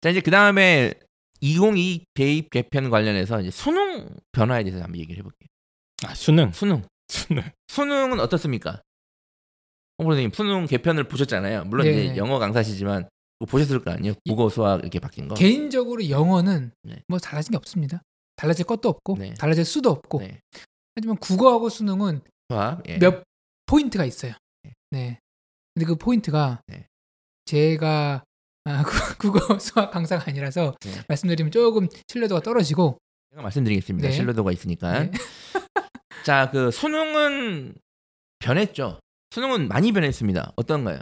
자 이제 그 다음에 2022 대입 개편 관련해서 이제 수능 변화에 대해서 한번 얘기를 해볼게요. 아 수능 수능. 수능 수능은 어떻습니까? 홍 선생님 수능 개편을 보셨잖아요. 물론 네. 이제 영어 강사시지만 그거 보셨을 거 아니에요. 국어, 수학 이렇게 바뀐 거. 개인적으로 영어는 네. 뭐 달라진 게 없습니다. 달라질 것도 없고 네. 달라질 수도 없고 네. 하지만 국어하고 수능은 수학. 예. 몇 포인트가 있어요. 네. 네. 근데 그 포인트가 네. 제가 아, 구- 국어 수학 강사가 아니라서 네. 말씀드리면 조금 신뢰도가 떨어지고 제가 말씀드리겠습니다. 네. 신뢰도가 있으니까. 네. 자, 그 수능은 변했죠. 수능은 많이 변했습니다. 어떤가요?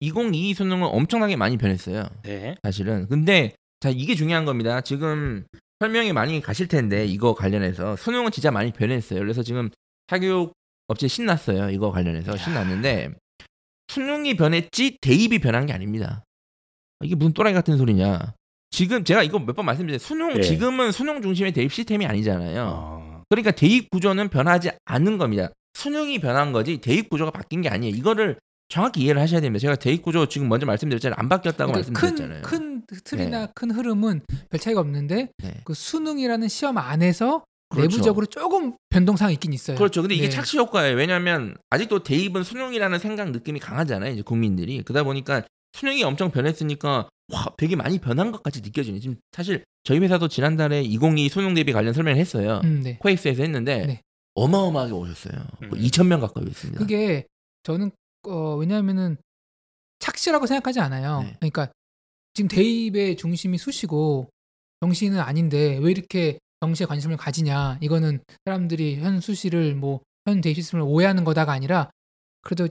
2022 수능은 엄청나게 많이 변했어요. 네 사실은. 근데 자 이게 중요한 겁니다. 지금 설명이 많이 가실 텐데 이거 관련해서 수능은 진짜 많이 변했어요. 그래서 지금 사교육 업체 신났어요. 이거 관련해서 신났는데 수능이 변했지 대입이 변한 게 아닙니다. 이게 무슨 또라이 같은 소리냐? 지금 제가 이거 몇 번 말씀드렸는데 수능 네. 지금은 수능 중심의 대입 시스템이 아니잖아요. 어, 그러니까 대입 구조는 변하지 않는 겁니다. 수능이 변한 거지 대입 구조가 바뀐 게 아니에요. 이거를 정확히 이해를 하셔야 됩니다. 제가 대입 구조 지금 먼저 말씀드렸잖아요. 안 바뀌었다고 그러니까 말씀드렸잖아요. 큰, 큰 틀이나 큰 흐름은 별 차이가 없는데 네. 그 수능이라는 시험 안에서 그렇죠. 내부적으로 조금 변동사항이 있긴 있어요. 그렇죠. 근데 이게 네. 착시 효과예요. 왜냐하면 아직도 대입은 수능이라는 생각 느낌이 강하잖아요. 이제 국민들이 그러다 보니까 수능이 엄청 변했으니까 와 되게 많이 변한 것 같이 느껴지네. 지금 사실 저희 회사도 지난달에 2022 수능 대비 관련 설명을 했어요. 음, 네. 코엑스에서 했는데 네. 어마어마하게 오셨어요. 음. 2천 명 가까이 오셨습니다. 그게 저는 어, 왜냐하면은 착시라고 생각하지 않아요. 네. 그러니까 지금 대입의 중심이 수시고 정시는 아닌데 왜 이렇게 정시에 관심을 가지냐? 이거는 사람들이 현 수시를 뭐 현 대입 시스템을 오해하는 거다가 아니라 그래도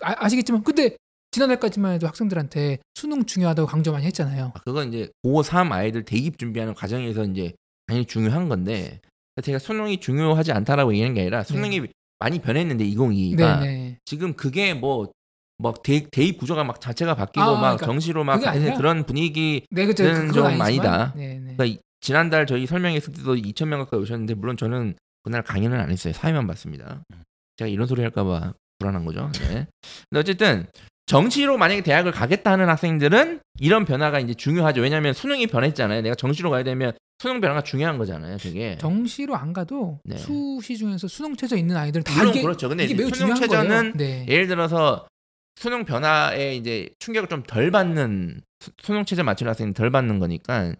아, 아시겠지만 근데 지난달까지만 해도 학생들한테 수능 중요하다고 강조 많이 했잖아요. 아, 그건 이제 고3 아이들 대입 준비하는 과정에서 이제 당연히 중요한 건데 제가 수능이 중요하지 않다라고 얘기하는 게 아니라 수능이 많이 변했는데 2022가 네. 네네. 지금 그게 뭐막 대 입 구조가 막 자체가 바뀌고 아, 막 그러니까 정시로 막 그런 분위기 네, 그건 좀 아니지만, 아니다. 네, 네. 그러니까 이- 지난달 저희 설명했을 때도 2천 명 가까이 오셨는데 물론 저는 그날 강연은 안 했어요 사회만 봤습니다 제가 이런 소리 할까봐 불안한 거죠 네. 근데 어쨌든 정시로 만약에 대학을 가겠다는 학생들은 이런 변화가 이제 중요하죠 왜냐하면 수능이 변했잖아요 내가 정시로 가야 되면 수능 변화가 중요한 거잖아요 되게 정시로 안 가도 네. 수시 중에서 수능 최저 있는 아이들은 다 물론 이게, 그렇죠 근데 이게 매우 수능 최저는. 네. 예를 들어서 수능 변화에 이제 충격을 좀 덜 받는 수- 수능 체제 맞추는 학생이 덜 받는 거니까.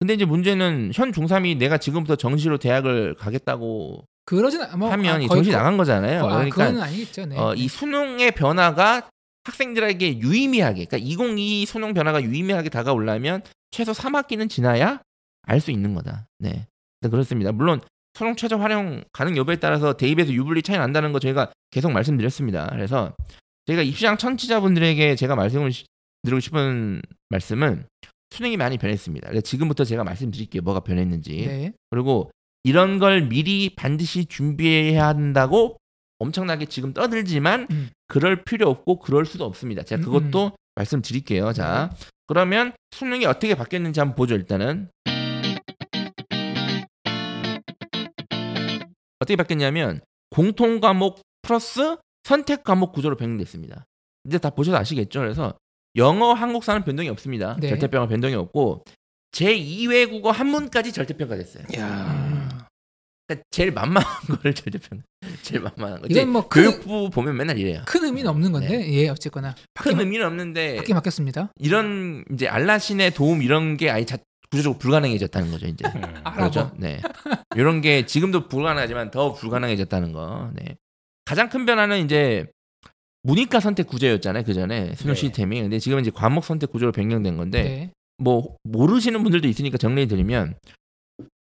근데 이제 문제는 현 중3이 내가 지금부터 정시로 대학을 가겠다고 그러진 않- 뭐, 하면 아, 정시 거- 나간 거잖아요. 아, 그러니까. 네. 어, 이 수능의 변화가 학생들에게 유의미하게, 그러니까 2022 수능 변화가 유의미하게 다가오려면 최소 3학기는 지나야 알 수 있는 거다. 네, 네, 그렇습니다. 물론 수능 최저 활용 가능 여부에 따라서 대입에서 유불리 차이 난다는 거 저희가 계속 말씀드렸습니다. 그래서 저희가 입시장 청취자분들에게 제가 말씀을 시- 드리고 싶은 말씀은 수능이 많이 변했습니다. 지금부터 제가 말씀드릴게요. 뭐가 변했는지. 네. 그리고 이런 걸 미리 반드시 준비해야 한다고 엄청나게 지금 떠들지만 음. 그럴 필요 없고 그럴 수도 없습니다. 제가 음, 그것도 말씀드릴게요. 자, 그러면 수능이 어떻게 바뀌었는지 한번 보죠. 일단은 어떻게 바뀌었냐면 공통 과목 플러스 선택 과목 구조로 변경됐습니다. 이제 다 보셔서 아시겠죠? 그래서 영어, 한국사는 변동이 없습니다. 네. 절대평가 변동이 없고 제2외국어 한문까지 절대평가됐어요. 야. 그러니까 제일 만만한 거를 절대평가. 제일 만만한 거. 이건 뭐 큰, 교육부 보면 맨날 이래요. 큰 의미는 없는 건데 예 어쨌거나 큰 의미는 없는데 바뀌 바뀌었습니다. 이런 이제 알라신의 도움 이런 게 아예 자, 구조적으로 불가능해졌다는 거죠 이제. 그렇죠. 네. 이런 게 지금도 불가능하지만 더 불가능해졌다는 거. 네. 가장 큰 변화는 이제 문이과 선택 구조였잖아요 그 전에 수능 네. 시스템이. 근데 지금 이제 과목 선택 구조로 변경된 건데 네. 뭐 모르시는 분들도 있으니까 정리해 드리면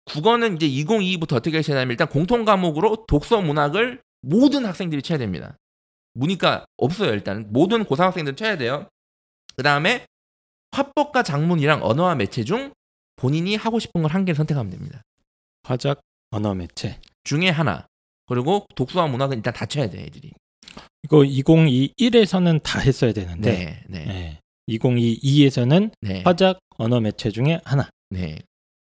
국어는 이제 2022부터 어떻게 하시냐면 일단 공통 과목으로 독서 문학을 모든 학생들이 쳐야 됩니다. 문이과 없어요 일단 모든 고3 학생들은 쳐야 돼요. 그 다음에 화법과 작문이랑 언어와 매체 중 본인이 하고 싶은 걸 한 개를 선택하면 됩니다. 화작 언어 매체. 중에 하나. 그리고 독서와 문학은 일단 다 쳐야 돼 애들이. 이거 2021에서는 다 했어야 되는데 네, 네, 네. 2022에서는 네, 화작 언어 매체 중에 하나. 네.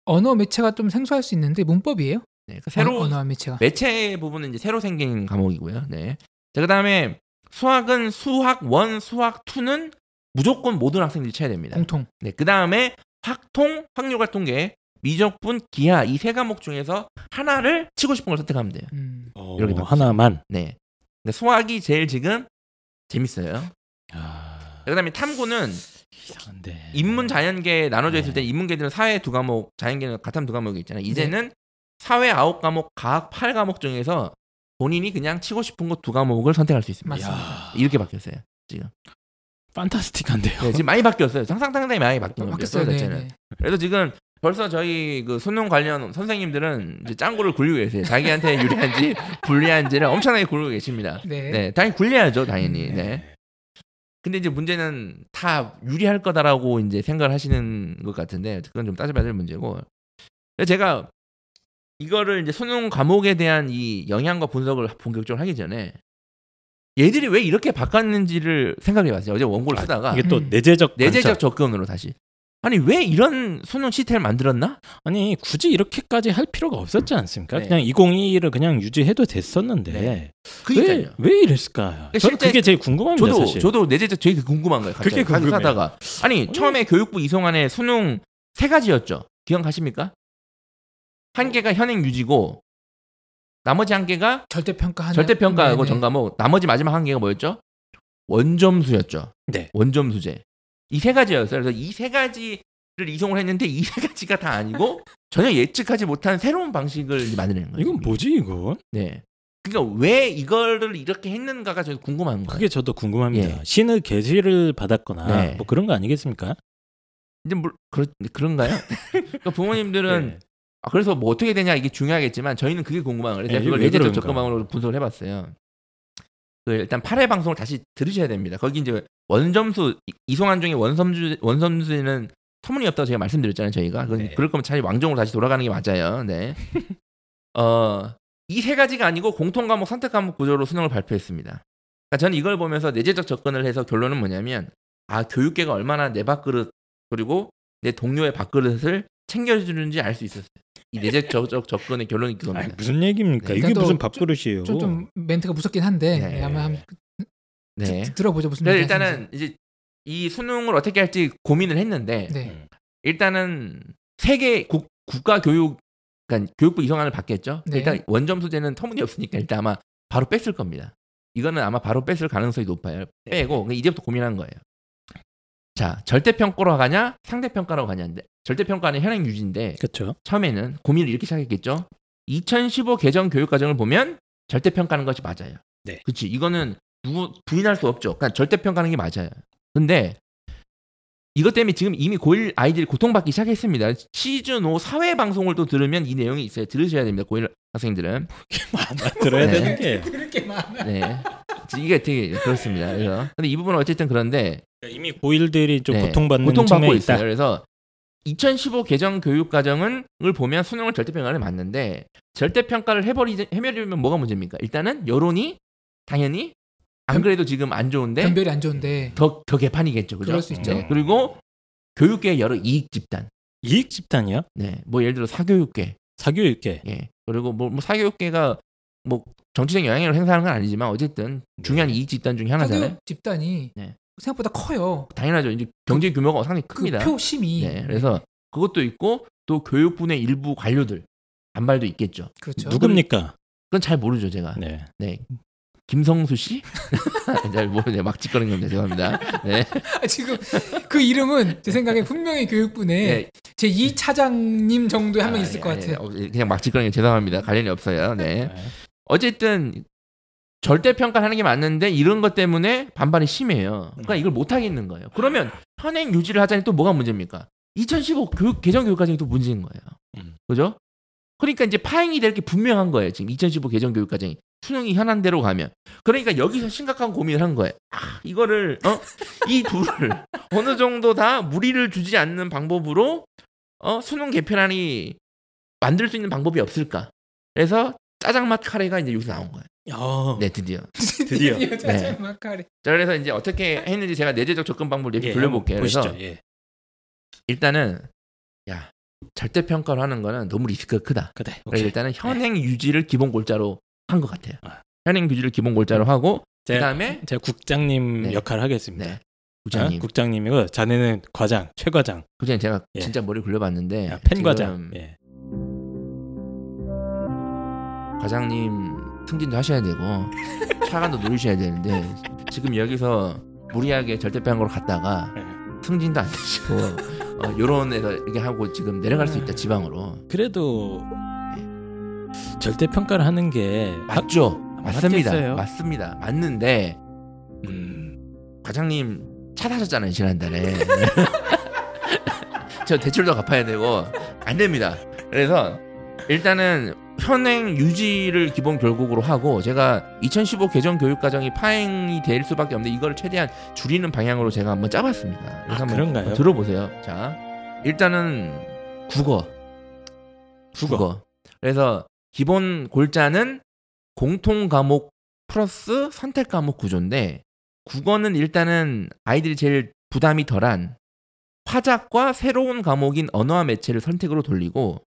언어 매체가 좀 생소할 수 있는데 문법이에요. 네. 그 새로 언어 매체가. 매체 부분은 이제 새로 생긴 과목이고요. 네. 자, 그다음에 수학은 수학 1, 수학 2는 무조건 모든 학생들이 쳐야 됩니다. 공통. 네, 그 다음에 확통, 확률과 통계, 미적분, 기하 이 세 과목 중에서 하나를 치고 싶은 걸 선택하면 돼요. 음. 어, 이렇게 바뀌죠. 하나만. 네. 근데 수학이 제일 지금 재밌어요. 아, 그다음에 탐구는 이상한데. 인문 자연계 나눠져 있을 네. 때 인문계들은 사회 두 과목, 자연계는 같은 두 과목이 있잖아요. 이제는 사회 아홉 과목, 과학 팔 과목 중에서 본인이 그냥 치고 싶은 것 두 과목을 선택할 수 있습니다. 맞습니다. 야, 이렇게 바뀌었어요. 지금. 판타스틱한데요. 네, 지금 많이 바뀌었어요. 상상상당히 많이 바뀐 겁니다. 바뀌었어요. 네, 자체는. 네. 그래서 지금 벌써 저희 그 수능 관련 선생님들은 이제 짱구를 굴리고 계세요. 자기한테 유리한지 불리한지를 엄청나게 굴리고 계십니다. 네. 네, 당연히 굴려야죠, 당연히. 음, 네. 근데 이제 문제는 다 유리할 거다라고 이제 생각을 하시는 것 같은데 그건 좀 따져봐야 될 문제고. 제가 이거를 이제 수능 과목에 대한 이 영향과 분석을 본격적으로 하기 전에 얘들이 왜 이렇게 바꿨는지를 생각해 봤어요. 어제 원고를 쓰다가 이게 또 음. 내재적 내재적 관점. 접근으로 다시. 아니 왜 이런 수능 시스템을 만들었나? 아니 굳이 이렇게까지 할 필요가 없었지 않습니까? 네. 그냥 2021을 그냥 유지해도 됐었는데 네. 왜. 왜 이랬을까요? 저는 실제 그게 제일 궁금합니다. 저도 사실. 저도 내재적 되게 궁금한 거예요. 갑자기 그게 궁금해요. 하다가 아니 처음에 교육부 이송안에 수능 세 가지였죠. 기억하십니까? 한 개가 현행 유지고 나머지 한 개가 절대 평가하는 절대 평가하고 네네. 전과목 나머지 마지막 한 개가 뭐였죠? 원점수였죠. 네. 원점수제. 이 세 가지였어요. 그래서 이 세 가지를 이송을 했는데 이 세 가지가 다 아니고 전혀 예측하지 못한 새로운 방식을 만드는 거예요. 이건 뭐지 이거? 네. 그러니까 왜 이거를 이렇게 했는가가 저는 궁금한 거예요. 그게 저도 궁금합니다. 예. 신의 계시를 받았거나 네. 뭐 그런 거 아니겠습니까? 이제 물 그렇 그런가요? 그러니까 부모님들은 네. 아, 그래서 뭐 어떻게 되냐 이게 중요하겠지만 저희는 그게 궁금한 거예요. 그래서 네, 그걸 왜 예제적? 접근방으로 분석을 해봤어요. 그 일단 8회 방송을 다시 들으셔야 됩니다. 거기 이제 원점수 이- 이송한 중에 원섬주 원섬수는 터무니 없다고 제가 말씀드렸잖아요. 저희가 그건 네. 그럴 거면 차라리 왕정으로 다시 돌아가는 게 맞아요. 네. 어, 이 세 가지가 아니고 공통 과목 선택 과목 구조로 수능을 발표했습니다. 그러니까 저는 이걸 보면서 내재적 접근을 해서 결론은 뭐냐면 아 교육계가 얼마나 내 밥그릇 그리고 내 동료의 밥그릇을 챙겨주는지 알 수 있었어요. 이 내재적 접근의 결론이 그겁니다. 무슨 얘기입니까? 네. 이게 그래도 무슨 밥그릇이에요? 좀, 좀 멘트가 무섭긴 한데 네. 네, 한번 네. 드- 들어보죠 무슨 그래서. 일단은 이제 이 수능을 어떻게 할지 고민을 했는데 네. 일단은 세계 국, 국가 교육 그러니까 교육부 이송안을 받겠죠. 네. 일단 원점 수제는 터무니없으니까 일단 아마 바로 뺐을 겁니다. 이거는 아마 바로 뺐을 가능성이 높아요. 네. 빼고 그러니까 이제부터 고민한 거예요. 자 절대 평가로 가냐 상대 평가로 가냐인데 절대 평가는 현행 유지인데 그렇죠. 처음에는 고민을 이렇게 시작했겠죠. 2015 개정 교육 과정을 보면 절대 평가하는 것이 맞아요. 네. 그렇지. 이거는 누구 부인할 수 없죠. 그러니까 절대 평가하는 게 맞아요. 근데 이것 때문에 지금 이미 고1 아이들이 고통받기 시작했습니다. 시즌 5 사회 방송을 또 들으면 이 내용이 있어요. 들으셔야 됩니다. 고1 학생들은. 많아 들어야 네. 되는 게 그렇게 많아. 네. 이게 되게 그렇습니다. 그래서 근데 이 부분은 어쨌든 그런데 이미 고일들이 좀 네, 고통받는 고통받고 측면이 있어요. 있다. 그래서 2015 개정 교육 과정을 보면 수능을 절대 평가를 맞는데 절대 평가를 해버리 해버리면 뭐가 문제입니까? 일단은 여론이 당연히 안 그래도 지금 안 좋은데 변별이 안 좋은데 더, 더 개판이겠죠. 그죠? 그럴 수 있죠. 네. 그리고 교육계의 여러 이익 집단. 이익 집단이요? 네. 뭐 예를 들어 사교육계. 사교육계. 예. 그리고 뭐, 뭐 사교육계가 뭐 정치적 영향력을 행사하는 건 아니지만 어쨌든 중요한 네. 이익 집단 중에 하나잖아요. 사교육 집단이 네. 생각보다 커요. 당연하죠. 이제 경제 규모가 상당히 큽니다. 그 표심이 네, 그래서 그것도 있고 또 교육부의 일부 관료들 반발도 있겠죠. 그렇죠. 누굽니까? 그건 잘 모르죠 제가. 네. 네. 김성수 씨? 잘 모르네. 막 짓거리는 겁니다. 죄송합니다. 네. 아, 지금 그 이름은 제 생각에 분명히 교육부에 네. 제 2 차장님 정도에 한명 아, 있을 예, 것 예, 같아요. 어, 그냥 막 짓거리는 게 죄송합니다. 관련이 없어요. 네. 네. 어쨌든 절대 평가하는 게 맞는데 이런 것 때문에 반발이 심해요. 그러니까 이걸 못 하겠는 거예요. 그러면 현행 유지를 하자니 또 뭐가 문제입니까? 2015 교육 개정 교육 과정이 또 문제인 거예요. 음. 그죠? 그러니까 이제 파행이 될 게 분명한 거예요. 지금 2015 개정 교육 과정이 수능이 현안대로 가면 그러니까 여기서 심각한 고민을 한 거예요. 아, 이거를 어? 이 둘을 어느 정도 다 무리를 주지 않는 방법으로 어? 수능 개편안이 만들 수 있는 방법이 없을까? 그래서 짜장맛 카레가 이제 여기서 나온 거예요. 어, 네, 드디어. 드디어. 짜장 마카레. 자, 그래서 이제 어떻게 했는지 제가 내재적 접근 방법을 예, 돌려볼게요. 그래서 보시죠. 예. 일단은 야 절대 평가를 하는 거는 너무 리스크가 크다. 그래. 그래서 오케이. 일단은 현행 유지를 기본 골자로 한 것 같아요. 아. 현행 유지를 기본 골자로 하고 제가, 그다음에 제가 국장님 네. 역할을 하겠습니다. 네. 국장님. 어? 국장님이고 자네는 과장, 최과장, 국장님 제가 예. 진짜 머리 굴려봤는데 야, 팬과장. 예. 과장님 승진도 하셔야 되고 차관도 누리셔야 되는데 지금 여기서 무리하게 절대평으로 갔다가 예. 승진도 안 되시고 어, 요런 애가 이렇게 하고 지금 내려갈 수 있다 지방으로 그래도 절대 평가를 하는 게 맞죠? 맞습니다. 맞겠어요? 맞습니다. 맞는데 음, 과장님 차 타셨잖아요 지난달에 저 대출도 갚아야 되고 안 됩니다 그래서 일단은 현행 유지를 기본 결국으로 하고 제가 2015 개정 교육 과정이 파행이 될 수밖에 없는데 이걸 최대한 줄이는 방향으로 제가 한번 짜봤습니다 아, 한번 그런가요? 들어보세요 자 일단은 국어 국어. 그래서 기본 골자는 공통 과목 플러스 선택 과목 구조인데 국어는 일단은 아이들이 제일 부담이 덜한 화작과 새로운 과목인 언어와 매체를 선택으로 돌리고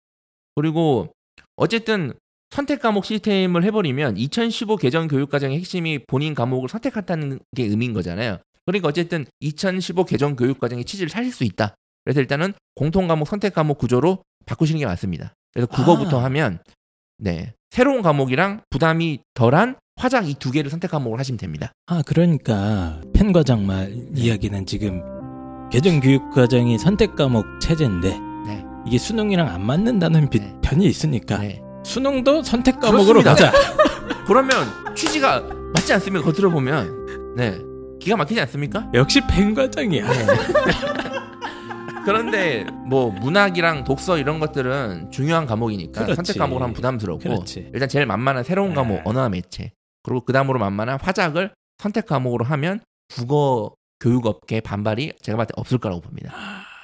그리고 어쨌든 선택 과목 시스템을 해버리면 2015 개정 교육과정의 핵심이 본인 과목을 선택한다는 게 의미인 거잖아요. 그러니까 어쨌든 2015 개정 교육과정의 취지를 살릴 수 있다. 그래서 일단은 공통 과목 선택 과목 구조로 바꾸시는 게 맞습니다. 그래서 국어부터 아. 하면 네 새로운 과목이랑 부담이 덜한 화작 이두 개를 선택 과목으로 하시면 됩니다. 아 그러니까 팬과장 말 이야기는 지금 개정 교육 과정이 선택 과목 체제인데 네. 이게 수능이랑 안 맞는다는 비- 네. 편이 있으니까 네. 수능도 선택 과목으로. 가자. 그러면 취지가 맞지 않습니까? 거 들어보면 네 기가 막히지 않습니까? 역시 팬과장이야. 네. 그런데 뭐 문학이랑 독서 이런 것들은 중요한 과목이니까 그렇지. 선택 과목으로 하면 부담스럽고 그렇지. 일단 제일 만만한 새로운 과목 네. 언어와 매체 그리고 그 다음으로 만만한 화작을 선택 과목으로 하면 국어 교육업계 반발이 제가 봤을 때 없을 거라고 봅니다.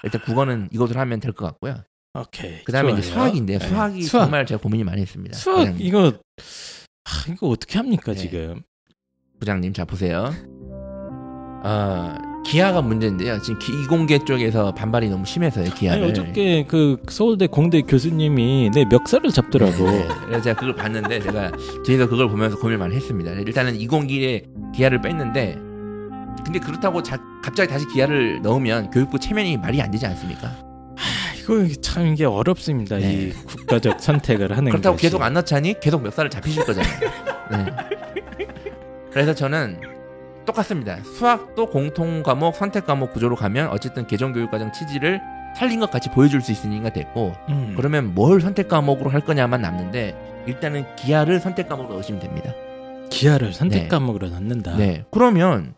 일단 국어는 이것을 하면 될 것 같고요. 오케이. 그 다음에 이제 좋아요. 수학인데요. 네. 수학이 수학. 정말 제가 고민이 많이 했습니다. 수학 부장님. 이거 아, 이거 어떻게 합니까 네. 지금? 부장님 자 보세요. 아 기하가 문제인데요. 지금 기- 이공계 쪽에서 반발이 너무 심해서요. 기하를. 아니 어저께 그 서울대 공대 교수님이 내 멱살을 잡더라고. 네, 그래서 제가 그걸 봤는데 제가 뒤에서 그걸 보면서 고민을 많이 했습니다. 일단은 이공기에 기하를 뺐는데 근데 그렇다고 자- 갑자기 다시 기하를 넣으면 교육부 체면이 말이 안 되지 않습니까? 아, 이거 참 이게 어렵습니다. 네. 이 국가적 선택을 하는 그렇다고 것이. 계속 안 넣자니 계속 멱살을 잡히실 거잖아요. 네. 그래서 저는 똑같습니다. 수학도 공통 과목, 선택 과목 구조로 가면 어쨌든 개정 교육 과정 취지를 살린 것 같이 보여줄 수 있으니까 됐고 음. 그러면 뭘 선택 과목으로 할 거냐만 남는데 일단은 기하를 선택 과목으로 넣으시면 됩니다. 기하를 선택 네. 과목으로 넣는다. 네. 그러면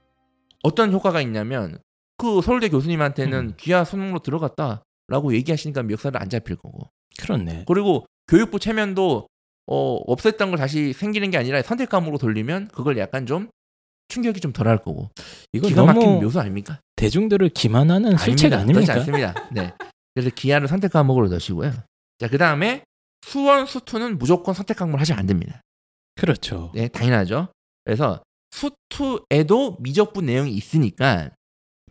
어떤 효과가 있냐면 그 서울대 교수님한테는 음. 기하 수능으로 들어갔다라고 얘기하시니까 멱살을 안 잡힐 거고 그렇네. 그리고 교육부 체면도 어, 없앴던 걸 다시 생기는 게 아니라 선택 과목으로 돌리면 그걸 약간 좀 충격이 좀 덜할 거고 이거 기가 막힌 묘수 아닙니까? 대중들을 기만하는 술책 그렇지 아닙니까? 않습니다. 네. 그래서 기하를 선택 과목으로 넣으시고요. 자, 그 다음에 수원, 수투는 무조건 선택 과목을 하시면 안 됩니다. 그렇죠. 네, 당연하죠. 그래서 수투에도 미적분 내용이 있으니까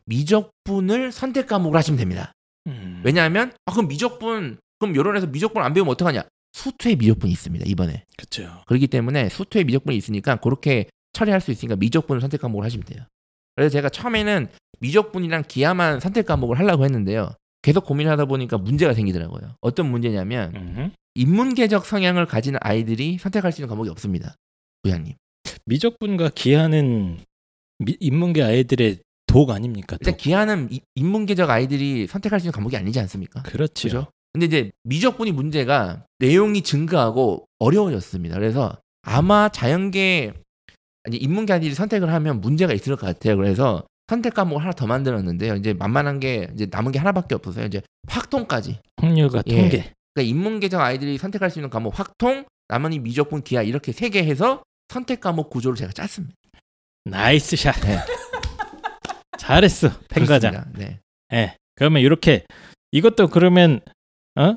미적분을 선택 과목으로 하시면 됩니다. 음. 왜냐하면 아, 그럼 미적분 그럼 여론에서 미적분 안 배우면 어떡하냐? 수투에 미적분이 있습니다. 이번에. 그렇죠. 그렇기 때문에 수투에 미적분이 있으니까 그렇게 처리할 수 있으니까 미적분을 선택 과목으로 하시면 돼요. 그래서 제가 처음에는 미적분이랑 기하만 선택 과목을 하려고 했는데요. 계속 고민하다 보니까 문제가 생기더라고요. 어떤 문제냐면 음. 인문계적 성향을 가진 아이들이 선택할 수 있는 과목이 없습니다. 부장님. 미적분과 기하는 미- 인문계 아이들의 독 아닙니까? 일단 독. 기하는 이- 인문계적 아이들이 선택할 수 있는 과목이 아니지 않습니까? 그렇죠. 그죠? 근데 이제 미적분이 문제가 내용이 증가하고 어려워졌습니다. 그래서 아마 자연계 아니 인문계 아이들이 선택을 하면 문제가 있을 것 같아요. 그래서 선택 과목을 하나 더 만들었는데요. 이제 만만한 게 이제 남은 게 하나밖에 없어서요. 이제 확통까지. 확률과 예. 통계. 그러니까 인문계적 아이들이 선택할 수 있는 과목 확통, 나머지 미적분, 기하 이렇게 세 개 해서 선택 과목 구조를 제가 짰습니다. nice shot. 네. 잘했어. 그렇습니다. 네. 예. 그러면 이렇게 이것도 그러면 어?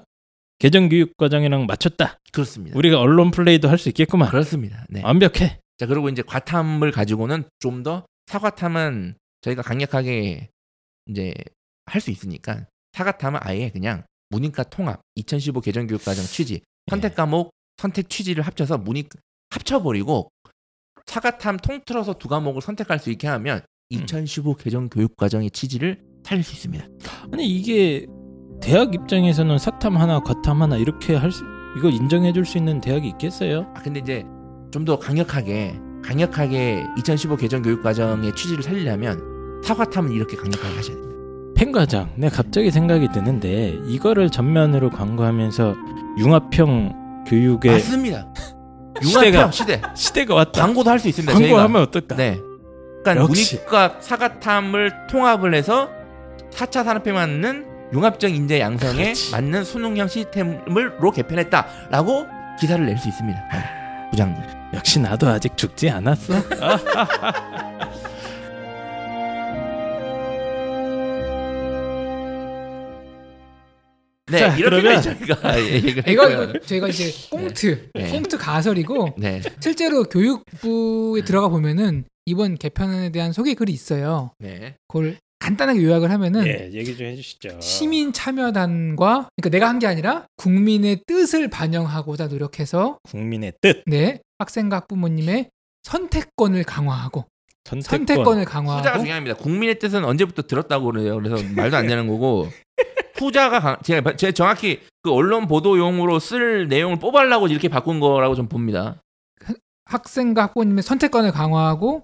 개정 교육 과정이랑 맞췄다. 그렇습니다. 우리가 언론 플레이도 할 수 있겠구만. 그렇습니다. 네. 완벽해. 자 그리고 이제 과탐을 가지고는 좀 더 사과탐은 저희가 강력하게 이제 할 수 있으니까 사과탐은 아예 그냥 문이과 통합 2015 개정 교육과정 취지 선택 과목 선택 취지를 합쳐서 문이 합쳐버리고 사과탐 통틀어서 두 과목을 선택할 수 있게 하면 2015 개정 교육 과정의 취지를 살릴 수 있습니다. 아니 이게 대학 입장에서는 사탐 하나, 과탐 하나 이렇게 할 수, 이거 인정해 줄 수 있는 대학이 있겠어요? 아 근데 이제 좀 더 강력하게 강력하게 2015 개정 교육 과정의 취지를 살리려면 사과탐은 이렇게 강력하게 하셔야 됩니다. 펜과장, 내가 갑자기 생각이 드는데 이거를 전면으로 광고하면서 융합형 교육의 맞습니다. 시대가- 융합형 시대 시대가 왔다. 광고도 할 수 있습니다. 광고하면 어떨까? 저희가. 네. 그러니까. 문이과 사과탐을 통합을 해서 4차 산업에 맞는 융합적 인재 양성에 그렇지. 맞는 수능형 시스템으로 개편했다라고 기사를 낼 수 있습니다. 부장님. 역시 나도 아직 죽지 않았어. 네, 자, 이렇게 그러면- 저희가 이거 했고요. 이거 저희가 이제 꽁트, 네. 꽁트 가설이고 네, 실제로 교육부에 들어가 보면은 이번 개편에 대한 소개 글이 있어요. 네, 그걸 간단하게 요약을 하면은 예, 얘기 좀 해주시죠. 시민 참여단과 그러니까 내가 한 게 아니라 국민의 뜻을 반영하고자 노력해서 국민의 뜻, 네 학생과 학부모님의 선택권을 강화하고 선택권. 선택권을 후자가 강화하고 중요합니다. 국민의 뜻은 언제부터 들었다고 그래요. 그래서 말도 안 되는 거고 후자가 강- 제가 제가 정확히 그 언론 보도용으로 쓸 내용을 뽑아려고 이렇게 바꾼 거라고 좀 봅니다. 학생과 학부모님의 선택권을 강화하고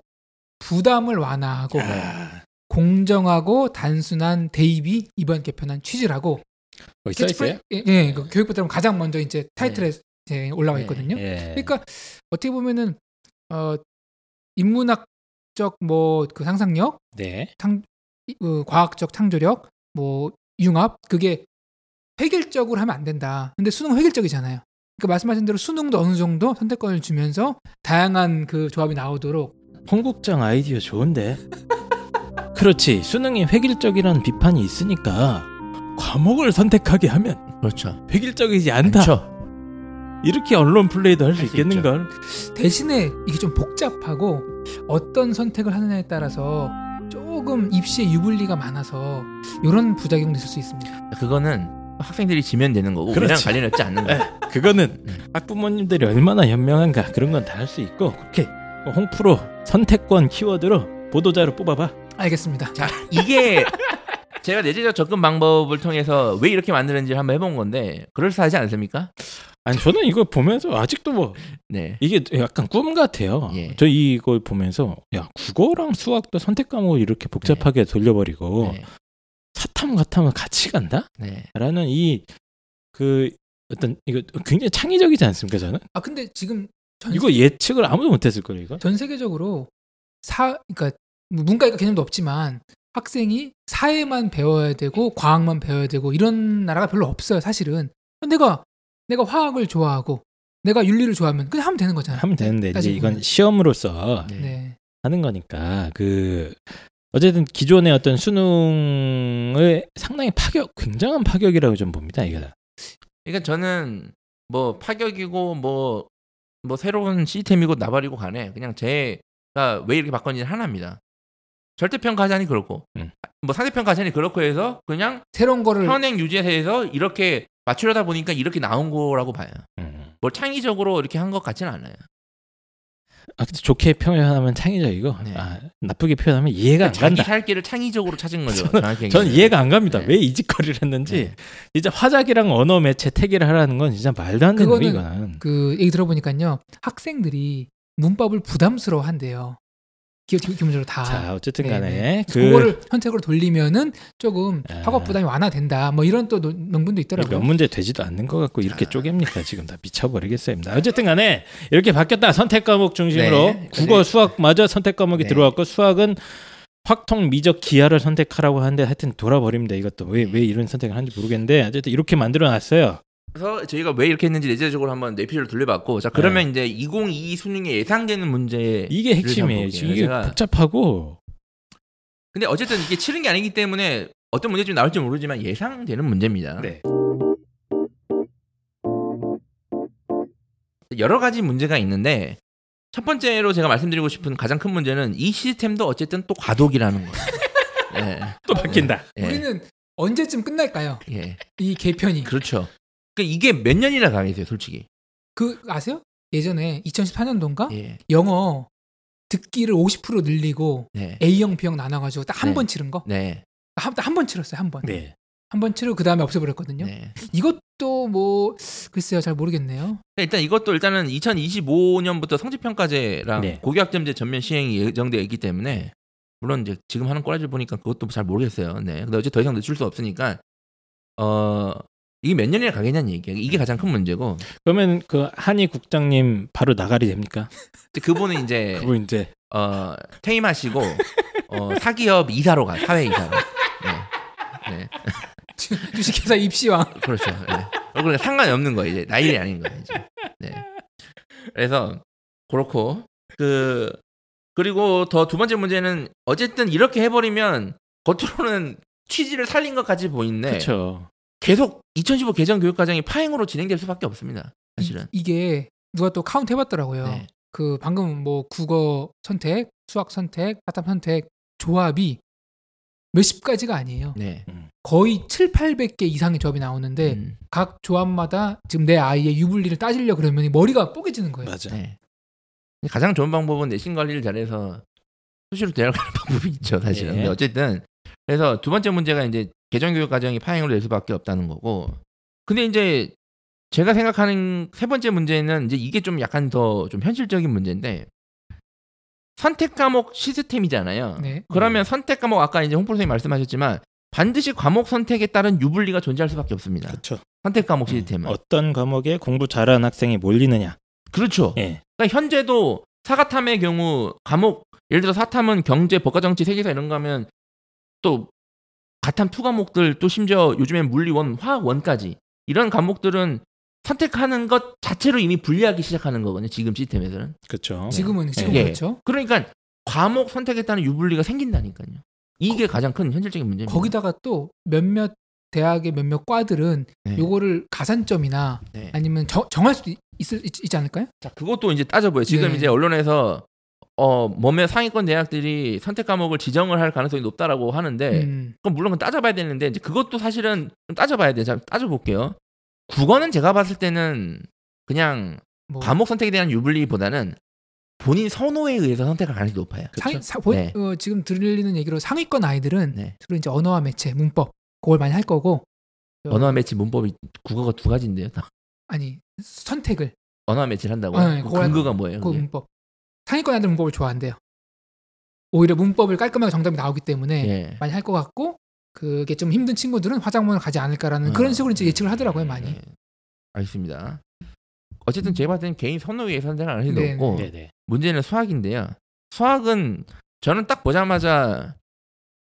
부담을 완화하고 아, 공정하고 단순한 대입이 이번 개편한 취지라고 거기 써 있어요? 예, 예, 그 교육부 따르면 가장 먼저 이제 타이틀에 이제 올라와 네. 있거든요. 예. 그러니까 어떻게 보면은 어 인문학적 뭐 그 상상력, 네. 상, 이- 그 과학적 창조력, 뭐 융합 그게 획일적으로 하면 안 된다. 근데 수능 획일적이잖아요. 그러니까 말씀하신 대로 수능도 어느 정도 선택권을 주면서 다양한 그 조합이 나오도록 홍국장 아이디어 좋은데. 그렇지. 수능이 획일적이라는 비판이 있으니까 과목을 선택하게 하면 그렇죠. 획일적이지 않다. 그렇죠. 이렇게 언론 플레이도 할수 할수 있겠는 있죠. 걸. 대신에 이게 좀 복잡하고 어떤 선택을 하느냐에 따라서 조금 입시에 유불리가 많아서 이런 부작용도 있을 수 있습니다. 그거는 학생들이 지면 되는 거고 우리랑 그렇지. 관련이 없지 않는 거예요. 그거는 네. 학부모님들이 얼마나 현명한가 그런 건 다 할 수 있고 그렇게 홍프로 선택권 키워드로 보도자료 뽑아봐. 알겠습니다. 자, 이게 제가 내재적 접근 방법을 통해서 왜 이렇게 만드는지를 한번 해본 건데 그럴싸하지 않습니까? 아니 저는 이거 보면서 아직도 뭐 네. 이게 약간 꿈 같아요. 예. 저 이걸 보면서 야 국어랑 수학도 선택 과목을 이렇게 복잡하게 돌려버리고 네. 사탐 과탐을 같이 간다? 네. 라는 이 그 어떤 이거 굉장히 창의적이지 않습니까 저는? 아 근데 지금 전, 이거 예측을 아무도 못했을 거예요 이거. 전 세계적으로 사 그러니까 뭐 문과가 개념도 없지만 학생이 사회만 배워야 되고 과학만 배워야 되고 이런 나라가 별로 없어요 사실은. 내가 내가 화학을 좋아하고 내가 윤리를 좋아하면 그냥 하면 되는 거잖아요. 하면 되는데 이제 이건. 시험으로서 네. 네. 하는 거니까 그 어쨌든 기존의 어떤 수능의 상당히 파격 굉장한 파격이라고 좀 봅니다 이거. 그러니까 저는 뭐 파격이고 뭐뭐 새로운 시스템이고 나발이고 간에 그냥 제가 왜 이렇게 바꿨는지 하나입니다. 절대 평가 하자니 그렇고 음. 뭐 상대 평가 하자니 그렇고 해서 그냥 새로운 거를 현행 유지에서 이렇게 맞추려다 보니까 이렇게 나온 거라고 봐요. 음. 뭘 창의적으로 이렇게 한 것 같지는 않아요. 아 근데 좋게 표현하면 창의적이고 네. 아, 나쁘게 표현하면 이해가 안 자기 간다. 살 길을 창의적으로 찾은 거죠. 전 얘기하면. 이해가 안 갑니다. 네. 왜이 짓거리를 했는지. 네. 진짜 화작이랑 언어 매체 태기를 하라는 건 진짜 말도 안 되는 이거는. 그 얘기 들어보니까요 학생들이 문법을 부담스러워한대요. 기, 기, 기본적으로 다. 자, 어쨌든 네, 간에 네. 그 그거를 선택으로 돌리면은 조금 아. 학업 부담이 완화된다. 뭐 이런 또 논- 논문도 있더라고요. 몇 문제 되지도 않는 것 같고 이렇게 쪼갭니까 지금 다 미쳐버리겠습니다. 어쨌든 간에 이렇게 바뀌었다. 선택 과목 중심으로 네. 국어, 수학 마저 선택 과목이 네. 들어왔고 수학은 확통 미적 기하를 선택하라고 하는데 하여튼 돌아버립니다. 이것도 왜 왜 이런 선택을 하는지 모르겠는데 어쨌든 이렇게 만들어 놨어요. 그래서 저희가 왜 이렇게 했는지 내재적으로 한번 내피를 돌려봤고 자 그러면 이제 2022 수능에 예상되는 문제 네. 이게 핵심이에요. 지금 이게 제가 복잡하고 근데 어쨌든 이게 치른 게 아니기 때문에 어떤 문제점이 나올지 모르지만 예상되는 문제입니다. 네. 여러 가지 문제가 있는데 첫 번째로 제가 말씀드리고 싶은 가장 큰 문제는 이 시스템도 어쨌든 또 과도기라는 거예요. 예. 또 바뀐다. 예. 우리는 언제쯤 끝날까요? 예. 이 개편이. 그, 그렇죠. 그러니까 이게 몇 년이나 가겠어요, 솔직히. 그 아세요? 예전에 2014년도인가 예. 영어 듣기를 50% 늘리고 네. A형, B형 나눠가지고 딱한 네. 번 치른 거. 네. 한번 치렀어요. 한 번. 네. 한번 치르고 그 다음에 없애버렸거든요. 네. 이것도 뭐 글쎄요, 잘 모르겠네요. 일단 이것도 일단은 2025년부터 성적평가제랑 네. 고교학점제 전면 시행이 예정되어 있기 때문에 물론 이제 지금 하는 꼬라지 보니까 그것도 잘 모르겠어요. 네. 근데 어제 더 이상 늦출 수 없으니까 어 이게 몇 년이나 가겠냐는 얘기야. 이게 가장 큰 문제고 그러면 그 한희 국장님 바로 나가리 됩니까? 그분은 이제 그분 이제 어 퇴임하시고 어 사기업 이사로 가 사회 이사로. 네. 네. 주식회사 입시왕. 그렇죠. 네. 그러니까 상관이 없는 거예요. 이제 내 일이 아닌 거예요. 이제. 네. 그래서 그렇고 그 그리고 더 두 번째 문제는 어쨌든 이렇게 해버리면 겉으로는 취지를 살린 것 같이 보이는데 그렇죠. 계속 2015 개정 교육 과정이 파행으로 진행될 수밖에 없습니다. 사실은. 이, 게 누가 또 카운트 해봤더라고요. 네. 그 방금 뭐 국어 선택, 수학 선택, 사탐 선택 조합이 몇십 가지가 아니에요. 네. 거의 7, 800개 이상의 조합이 나오는데 음, 각 조합마다 지금 내 아이의 유불리를 따지려 그러면 머리가 뽀개지는 거예요. 맞아. 네. 가장 좋은 방법은 내신 관리를 잘해서 수시로 대학 가는 방법이 있죠, 사실은. 예. 근데 어쨌든 그래서 두 번째 문제가 이제 개정 교육 과정이 파행으로 될 수밖에 없다는 거고. 근데 이제 제가 생각하는 세 번째 문제는 이제 이게 좀 약간 더 좀 현실적인 문제인데 선택 과목 시스템이잖아요. 네. 그러면 선택 과목 아까 이제 홍 선생님 말씀하셨지만 반드시 과목 선택에 따른 유불리가 존재할 수밖에 없습니다. 그렇죠. 선택 과목 시스템은. 어떤 과목에 공부 잘하는 학생이 몰리느냐. 그렇죠. 예. 그러니까 현재도 사과탐의 경우 과목 예를 들어 사탐은 경제, 법과정치, 세계사 이런 거 하면 또 과탐 two 과목들 또 심지어 요즘엔 물리 one, 화학 one까지 이런 과목들은 선택하는 것 자체로 이미 불리하기 시작하는 거거든요. 지금 시스템에서는. 그렇죠. 지금은 지금 예. 그렇죠. 그러니까 과목 선택에 따른 유불리가 생긴다니까요. 이게 가장 큰 현실적인 문제입니다. 거기다가 또 몇몇 대학의 몇몇 과들은 네. 요거를 가산점이나 네. 아니면 정, 정할 수도 있, 있, 있지 않을까요? 자, 그것도 이제 따져봐요. 지금 네. 이제 언론에서 어, 몇몇 상위권 대학들이 선택 과목을 지정을 할 가능성이 높다라고 하는데 음, 그럼 물론 따져봐야 되는데 이제 그것도 사실은 좀 따져봐야 돼. 자, 따져볼게요. 국어는 제가 봤을 때는 그냥 뭐 과목 선택에 대한 유불리보다는 본인 선호에 의해서 선택할 가능성이 높아요. 상위, 사, 본- 네. 어, 지금 들리는 얘기로 상위권 아이들은 네. 주로 이제 언어와 매체, 문법 그걸 많이 할 거고 언어와 매치 문법이 국어가 두 가지인데요. 다. 아니 선택을 언어와 매치를 한다고요? 아, 네, 그 근거가 뭐예요? 그? 문법 상위권 아이들 문법을 좋아한대요. 오히려 문법을 깔끔하게 정답이 나오기 때문에 예. 많이 할 것 같고 그게 좀 힘든 친구들은 화장문을 가지 않을까라는 어. 그런 식으로 이제 예측을 하더라고요 많이. 네. 알겠습니다. 어쨌든 제가 봤을 때는 개인 선호에 의해서 선택을 안 해도 네, 없고 네네. 문제는 수학인데요. 수학은 저는 딱 보자마자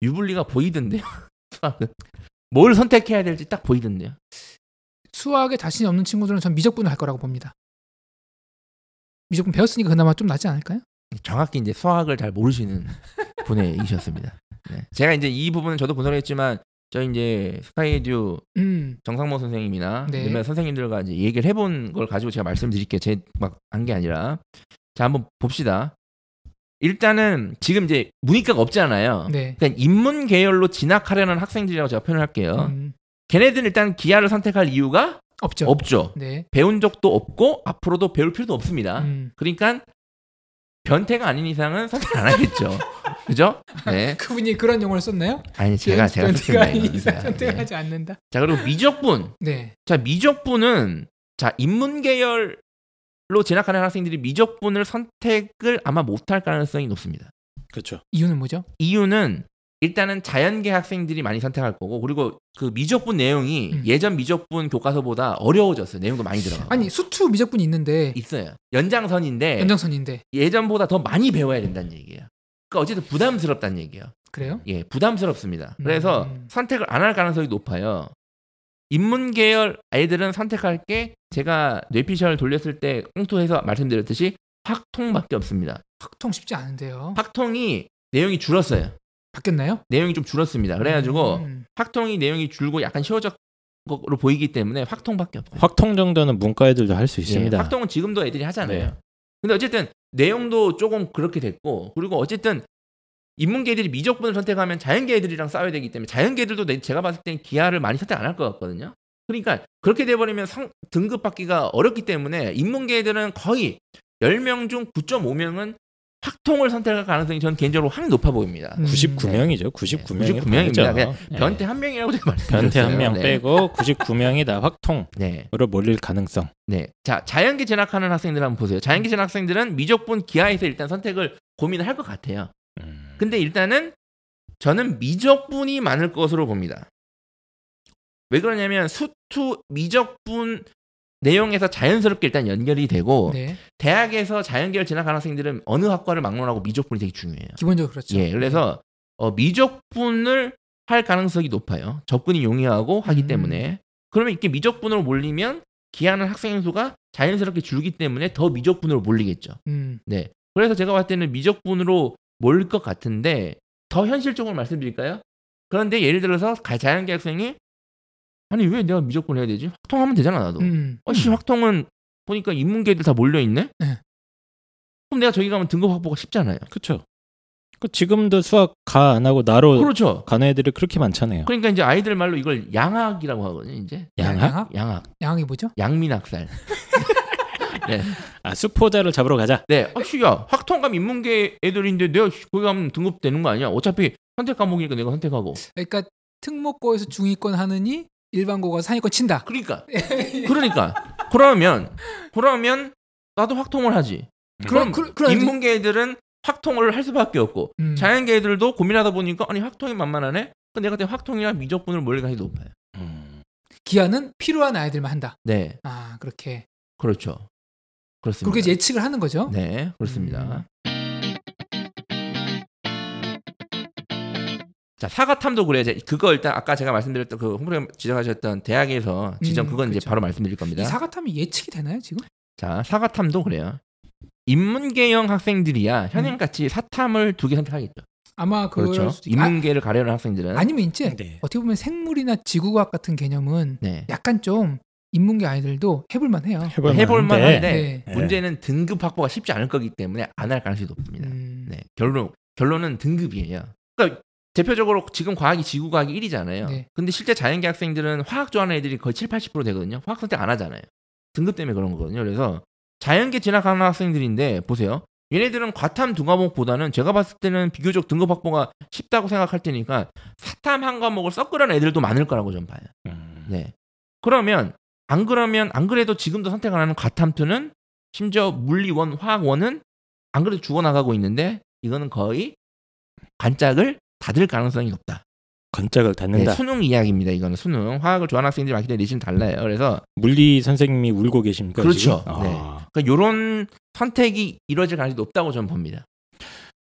유불리가 보이던데요. 수학은 뭘 선택해야 될지 딱 보이던데요. 수학에 자신이 없는 친구들은 전 미적분을 할 거라고 봅니다. 미적분 배웠으니까 그나마 좀 낫지 않을까요? 정확히 이제 수학을 잘 모르시는 분의 이셨습니다. 네. 제가 이제 이 부분은 저도 분석을 했지만 저희 이제 스카이에듀 음, 정상모 선생님이나 네. 몇몇 선생님들과 이제 얘기를 해본 걸 가지고 제가 말씀드릴게요. 제 막 한 게 아니라 자 한번 봅시다. 일단은 지금 이제 문이과가 없잖아요. 네. 그러니까 인문 계열로 진학하려는 학생들이라고 제가 표현을 할게요. 음, 걔네들은 일단 기하를 선택할 이유가 없죠. 없죠. 네. 배운 적도 없고 앞으로도 배울 필요도 없습니다. 음. 그러니까 변태가 아닌 이상은 선택 안 하겠죠. 그죠? 네. 그분이 그런 용어를 썼나요? 아니 제가 제가 썼습니다. 이상 네. 선택하지 않는다. 자 그리고 미적분. 네. 자 미적분은 자 인문 계열 로 진학하는 학생들이 미적분을 선택을 아마 못할 가능성이 높습니다. 그렇죠. 이유는 뭐죠? 이유는 일단은 자연계 학생들이 많이 선택할 거고 그리고 그 미적분 내용이 음. 예전 미적분 교과서보다 어려워졌어요. 내용도 많이 들어가. 아니 수투 미적분이 있는데 있어요. 연장선인데 연장선인데 예전보다 더 많이 배워야 된다는 얘기예요. 그러니까 어쨌든 부담스럽다는 얘기예요. 그래요? 예, 부담스럽습니다. 그래서 음. 선택을 안 할 가능성이 높아요. 인문 계열 아이들은 선택할 게 제가 뇌피셜 돌렸을 때 꽁투해서 말씀드렸듯이 학통밖에 없습니다. 확통 쉽지 않은데요. 학통이 내용이 줄었어요. 바뀌었나요? 내용이 좀 줄었습니다. 그래가지고 음. 학통이 내용이 줄고 약간 쉬워졌 거로 보이기 때문에 학통밖에 없어요. 확통 정도는 문과 애들도 할 수 있습니다. 예, 학통은 지금도 애들이 하잖아요. 네. 근데 어쨌든 내용도 조금 그렇게 됐고 그리고 어쨌든 인문계들이 미적분을 선택하면 자연계들이랑 싸워야 되기 때문에 자연계들도 내- 제가 봤을 땐 기하를 많이 선택 안 할 것 같거든요. 그러니까 그렇게 돼버리면 상, 등급 받기가 어렵기 때문에 인문계들은 거의 10명 중 9.5명은 확통을 선택할 가능성이 저는 개인적으로 확 높아 보입니다. 음. 99명이죠. 99명이 99 명입니다. 그냥 변태 한 명이라고 제가 말씀드렸어요. 변태 한명 네. 빼고 99명이 다 확통으로 네. 몰릴 가능성. 네. 자, 자연계 진학하는 학생들 한번 보세요. 자연계 진학 학생들은 미적분 기하에서 일단 선택을 고민을 할 것 같아요. 음. 근데 일단은 저는 미적분이 많을 것으로 봅니다. 왜 그러냐면 수투 미적분 내용에서 자연스럽게 일단 연결이 되고 네. 대학에서 자연계열 진학하는 학생들은 어느 학과를 막론하고 미적분이 되게 중요해요. 기본적으로 그렇죠. 예, 그래서 어, 미적분을 할 가능성이 높아요. 접근이 용이하고 하기 음. 때문에 그러면 이렇게 미적분으로 몰리면 기하는 학생 수가 자연스럽게 줄기 때문에 더 미적분으로 몰리겠죠. 음. 네. 그래서 제가 봤을 때는 미적분으로 몰릴 것 같은데 더 현실적으로 말씀드릴까요? 그런데 예를 들어서 가- 자연계 학생이 아니 왜 내가 미적분 해야 되지? 확통하면 되잖아 나도. 음. 어씨 확통은 보니까 인문계들 다 몰려 있네. 네. 그럼 내가 저기 가면 등급 확보가 쉽잖아요. 그렇죠. 그 지금도 수학 가 안 하고 나로 그렇죠. 가는 애들이 그렇게 많잖아요. 그러니까 이제 아이들 말로 이걸 양학이라고 하거든요. 이제 양학? 양학? 양학, 양학이 뭐죠? 양민학살. 네, 아 수포자를 잡으러 가자. 네. 아씨 야 확통감 인문계 애들인데 내가 거기 가면 등급 되는 거 아니야? 어차피 선택 과목이니까 내가 선택하고. 그러니까 특목고에서 중위권 하느니 일반 고가 상위권 친다. 그러니까 그러니까 그러면 그러면 나도 확통을 하지. 그럼 그- 그럼 인문계 애들은 확통을 할 수밖에 없고 음. 자연계 애들도 고민하다 보니까 아니 확통이 만만하네. 그럼 내가 그때 확통이랑 미적분을 몰릴 가능성이 높아요. 음. 기한은 필요한 아이들만 한다. 네, 아 그렇게 그렇죠. 그렇습니다. 그렇게 예측을 하는 거죠. 네, 그렇습니다. 자, 사과탐도 그래요. 이제 그거 일단 아까 제가 말씀드렸던 그 홍보님 지적하셨던 대학에서 지정 음, 그건 이제 그쵸. 바로 말씀드릴 겁니다. 이 사과탐이 예측이 되나요 지금? 자, 사과탐도 그래요. 인문계형 학생들이야 현행같이 사탐을 두 개 선택하겠죠. 아마 그렇죠. 아, 인문계를 가려는 학생들은 아니면 이제 네. 어떻게 보면 생물이나 지구과학 같은 개념은 네. 약간 좀 인문계 아이들도 해볼만 해요. 해볼, 해볼 만 한데. 만한데 네. 네. 문제는 등급 확보가 쉽지 않을 거기 때문에 안 할 가능성이 높습니다. 음, 네, 결론 결론은 등급이에요. 그러니까 대표적으로 지금 과학이 지구 과학이 1이잖아요. 네. 근데 실제 자연계 학생들은 화학 좋아하는 애들이 거의 7, 80% 되거든요. 화학 선택 안 하잖아요. 등급 때문에 그런 거거든요. 그래서 자연계 진학하는 학생들인데 보세요. 얘네들은 과탐 두 과목보다는 제가 봤을 때는 비교적 등급 확보가 쉽다고 생각할 테니까 사탐 한 과목을 섞으려는 애들도 많을 거라고 좀 봐요. 음. 네. 그러면 안 그러면 안 그래도 지금도 선택 안 하는 과탐투는 심지어 물리원, 화학원은 안 그래도 죽어나가고 있는데 이거는 거의 관짝을 닫을 가능성이 높다. 건짝을 네, 닫는다. 수능 이야기입니다. 이거는 수능. 화학을 좋아하는 학생들이 많기 때문에 내신 달라요. 그래서 물리 선생님이 울고 계십니까? 그렇죠. 지금? 네. 아. 그러니까 이런 선택이 이루어질 가능성이 높다고 저는 봅니다.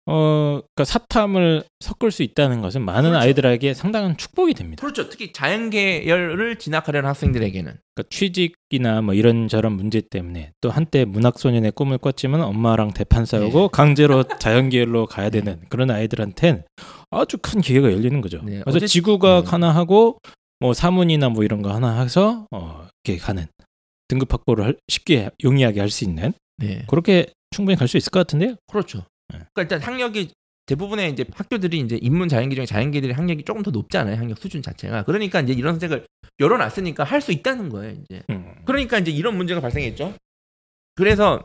어, 그러니까 사탐을 섞을 수 있다는 것은 많은 그렇죠. 아이들에게 상당한 축복이 됩니다. 그렇죠. 특히 자연계열을 진학하려는 학생들에게는 그러니까 취직이나 뭐 이런저런 문제 때문에 또 한때 문학 소년의 꿈을 꿨지만 엄마랑 대판 싸우고 네. 강제로 자연계열로 가야 되는 그런 아이들한텐 아주 큰 기회가 열리는 거죠. 네, 그래서 어쨌- 지구과학 네. 하나 하고 뭐 사문이나 뭐 이런 거 하나 해서 어, 이렇게 가는 등급 확보를 할- 쉽게 용이하게 할 수 있는 네. 그렇게 충분히 갈 수 있을 것 같은데요. 그렇죠. 네. 그러니까 일단 학력이 대부분의 이제 학교들이 이제 인문 자연계 중에 자연계들이 학력이 조금 더 높잖아요. 학력 수준 자체가. 그러니까 이제 이런 선택을 열어놨으니까 할 수 있다는 거예요. 이제. 음. 그러니까 이제 이런 문제가 발생했죠. 그래서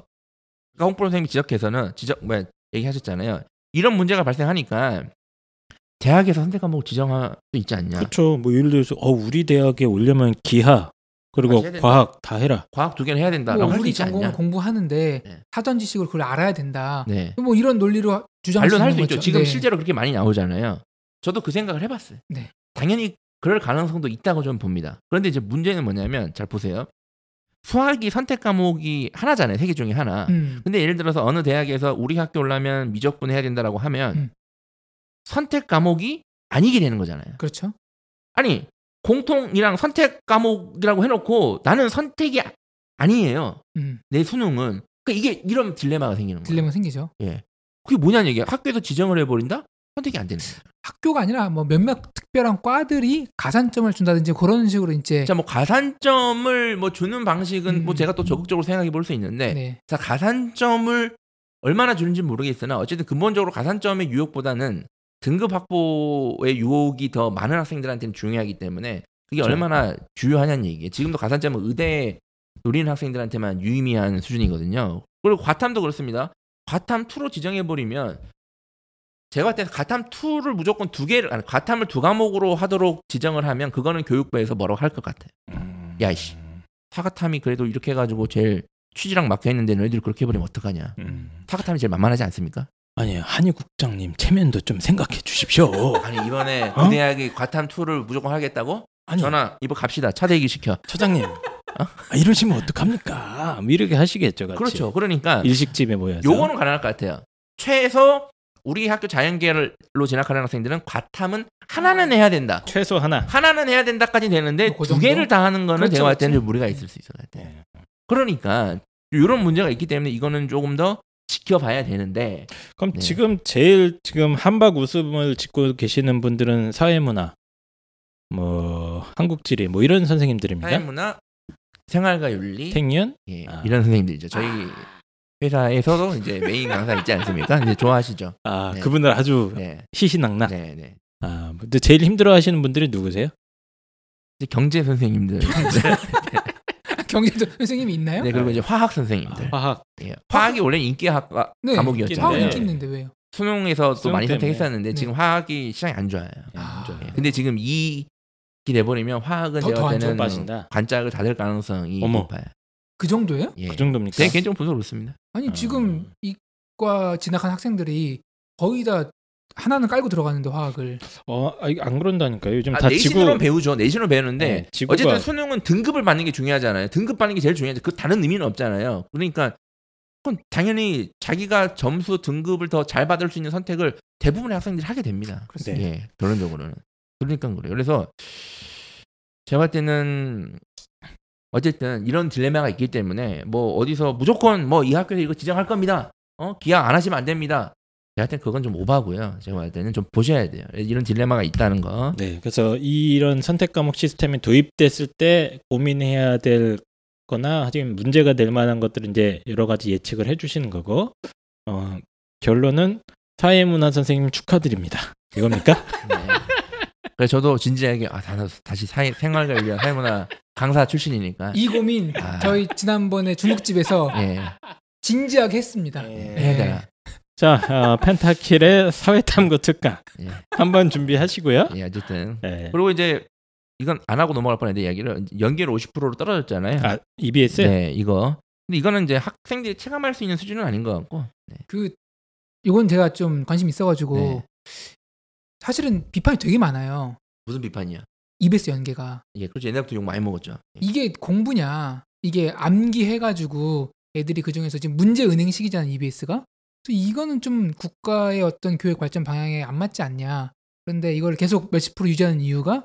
홍보 선생님이 지적해서는 지적 뭐 얘기하셨잖아요. 이런 문제가 발생하니까 대학에서 선택 과목을 지정할 수 있지 않냐. 그렇죠. 뭐 예를 들어서 어 우리 대학에 오려면 기하 그리고 다시 해야 된다. 과학 다 해라. 과학 두 개는 해야 된다라고 뭐 할수 우리 있지 전공을 않냐. 공부하는데 네. 사전 지식을 그걸 알아야 된다. 네. 뭐 이런 논리로 주장할 수 반론할 있는 수 있죠. 거죠. 지금 네. 실제로 그렇게 많이 나오잖아요. 저도 그 생각을 해봤어요. 네. 당연히 그럴 가능성도 있다고 좀 봅니다. 그런데 이제 문제는 뭐냐면 잘 보세요. 수학이 선택 과목이 하나잖아요. 세 개 중에 하나. 음, 근데 예를 들어서 어느 대학에서 우리 학교 올라면 미적분 해야 된다라고 하면 음. 선택 과목이 아니게 되는 거잖아요. 그렇죠. 아니 공통이랑 선택 과목이라고 해놓고 나는 선택이 아- 아니에요. 음, 내 수능은. 그러니까 이게 이런 딜레마가 생기는 거예요. 딜레마 생기죠. 예. 그게 뭐냐는 얘기야. 학교에서 지정을 해버린다? 선택이 안 되는 거예요. 학교가 아니라 뭐 몇몇 특별한 과들이 가산점을 준다든지 그런 식으로 이제 자, 뭐 가산점을 뭐 주는 방식은 음. 뭐 제가 또 적극적으로 생각해 볼 수 있는데, 네. 자 가산점을 얼마나 주는지 모르겠으나 어쨌든 근본적으로 가산점의 유혹보다는 등급 확보의 유혹이 더 많은 학생들한테는 중요하기 때문에 그게 그렇죠. 얼마나 주요하냐는 얘기예요. 지금도 가산점은 의대 노리는 학생들한테만 유의미한 수준이거든요. 그리고 과탐도 그렇습니다. 과탐 2로 지정해 버리면 제가 봤을 때 과탐 2를 무조건 두 개를 아니 과탐을 두 과목으로 하도록 지정을 하면 그거는 교육부에서 뭐라고 할 것 같아요. 음. 야이씨. 사과탐이 그래도 이렇게 해가지고 제일 취지랑 막혀 있는데 너희들이 그렇게 해버리면 어떡하냐. 음. 사과탐이 제일 만만하지 않습니까? 아니 한희 국장님 체면도 좀 생각해 주십시오. 아니 이번에 어? 그 대학이 과탐 2를 무조건 하겠다고? 아니 전화 이번 갑시다. 차 대기 시켜. 처장님 아, 이러시면 어떡합니까? 뭐 이렇게 하시겠죠, 같이. 그렇죠. 그러니까 일식집에 모여서. 요거는 가능할 것 같아요. 최소 우리 학교 자연계열로 진학하는 학생들은 과탐은 하나는 해야 된다. 최소 하나. 하나는 해야 된다까지 되는데 뭐그 두 정도? 개를 다 하는 거는 그렇죠, 제가 봤을 때는 그렇죠. 좀 무리가 있을 수 있을 것 같아요. 네. 그러니까 이런 문제가 있기 때문에 이거는 조금 더 지켜봐야 되는데 그럼 네. 지금 제일 지금 한박 웃음을 짓고 계시는 분들은 사회문화, 뭐 한국지리, 뭐 이런 선생님들입니다. 사회문화, 생활과 윤리 생년, 예, 아. 이런 선생님들이죠. 저희 회사에서도 이제 메인 강사 있지 않습니까? 이제 좋아하시죠. 아 네. 그분들 아주 네, 시시낙낙. 네, 네. 아, 근데 제일 힘들어하시는 분들이 누구세요? 경제 선생님들, 경제도 선생님이 있나요? 네 그리고 이제 화학 선생님들. 아, 화학. 예, 화학이 원래 인기학 과- 네. 과목이었잖아요. 화학 네. 인기 있는데 왜요? 수능에서 또 수능 많이 때문에. 선택했었는데 네. 지금 화학이 시장이 안 좋아요. 예, 아. 안 좋아요. 예, 근데 지금 이기 돼버리면 화학은 더- 제가 빠진다. 관짝을 닫을 가능성이 어머. 높아요. 그 정도예요? 예. 그 정도입니까? 제 개인적으로 분석을 그렇습니다. 아니 아. 지금 이과 진학한 학생들이 거의 다 하나는 깔고 들어가는데 화학을 어, 아, 안 그런다니까요. 요즘 아, 다 내신으로 지구 배우죠. 내신으로 배우는데 네, 지구가- 어쨌든 수능은 등급을 받는 게 중요하잖아요. 등급 받는 게 제일 중요하죠. 그 다른 의미는 없잖아요. 그러니까 그건 당연히 자기가 점수 등급을 더 잘 받을 수 있는 선택을 대부분의 학생들이 하게 됩니다. 그렇습니다. 예, 결론적으로는 그러니까 그래요. 그래서 제가 볼 때는 어쨌든 이런 딜레마가 있기 때문에 뭐 어디서 무조건 뭐 이 학교에서 이거 지정할 겁니다. 어 기약 안 하시면 안 됩니다. 땐 그건 좀 오바고요. 제가 볼 때는 좀 보셔야 돼요. 이런 딜레마가 있다는 거. 네, 그래서 이런 선택 과목 시스템이 도입됐을 때 고민해야 될 거나 하여튼 문제가 될 만한 것들을 이제 여러 가지 예측을 해 주시는 거고 어, 결론은 사회문화 선생님 축하드립니다. 이겁니까? 네. 그래서 저도 진지하게 아 다- 다시 사회, 생활과 윤리 사회문화 강사 출신이니까 이 고민 아. 저희 지난번에 중국집에서 예 진지하게 했습니다. 예. 자, 어, 펜타킬의 사회탐구 특강 예, 한번 준비하시고요. 예 어쨌든 네. 그리고 이제 이건 안 하고 넘어갈 뻔했는데 이야기를 연계율 50%로 떨어졌잖아요. 아, EBS? 네 이거 근데 이거는 이제 학생들이 체감할 수 있는 수준은 아닌 것 같고 네. 그 이건 제가 좀 관심 있어가지고 네. 사실은 비판이 되게 많아요. 무슨 비판이야? EBS 연계가 예 그렇죠 옛날부터 욕 많이 먹었죠. 예. 이게 공부냐 이게 암기해가지고 애들이 그 중에서 지금 문제 은행식이잖아요 EBS가. 그래서 이거는 좀 국가의 어떤 교육 발전 방향에 안 맞지 않냐. 그런데 이걸 계속 몇십 프로 유지하는 이유가